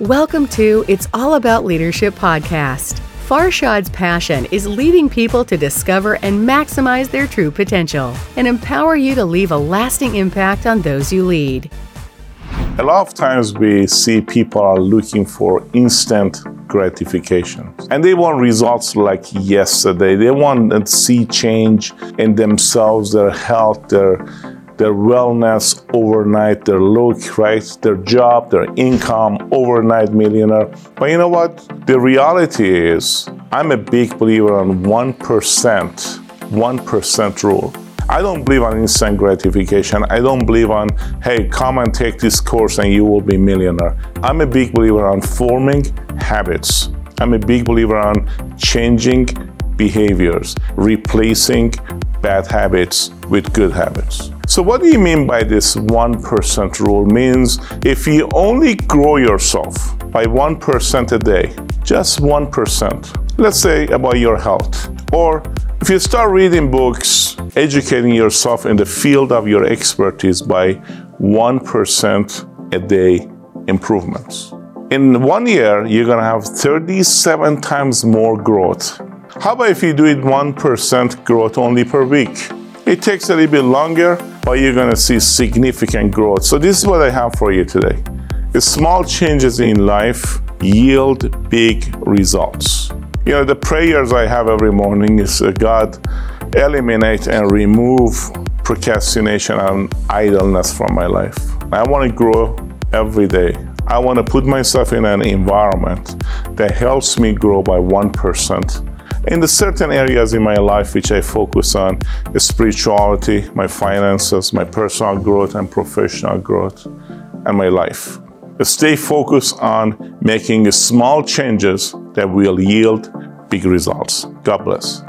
Welcome to It's All About Leadership podcast. Farshad's passion is leading people to discover and maximize their true potential and empower you to leave a lasting impact on those you lead. A lot of times we see people are looking for instant gratification and they want results like yesterday. They want to see change in themselves, their health, their their wellness overnight, their look, right? Their job, their income, overnight millionaire. But you know what? The reality is, I'm a big believer on 1%, 1% rule. I don't believe on instant gratification. I don't believe on, hey, come and take this course and you will be millionaire. I'm a big believer on forming habits. I'm a big believer on changing behaviors, replacing bad habits with good habits. So, what do you mean by this 1% rule? Means if you only grow yourself by 1% a day, just 1%, let's say about your health, or if you start reading books, educating yourself in the field of your expertise by 1% a day improvements. In one year, you're gonna have 37 times more growth. How about if you do it 1% growth only per week? It takes a little bit longer, but you're gonna see significant growth. So this is what I have for you today. Small changes in life yield big results. You know, the prayers I have every morning is uh, God, eliminate and remove procrastination and idleness from my life. I want to grow every day. I want to put myself in an environment that helps me grow by 1% in the certain areas in my life which I focus on is spirituality, my finances, my personal growth and professional growth, and my life. Stay focused on making small changes that will yield big results. God bless.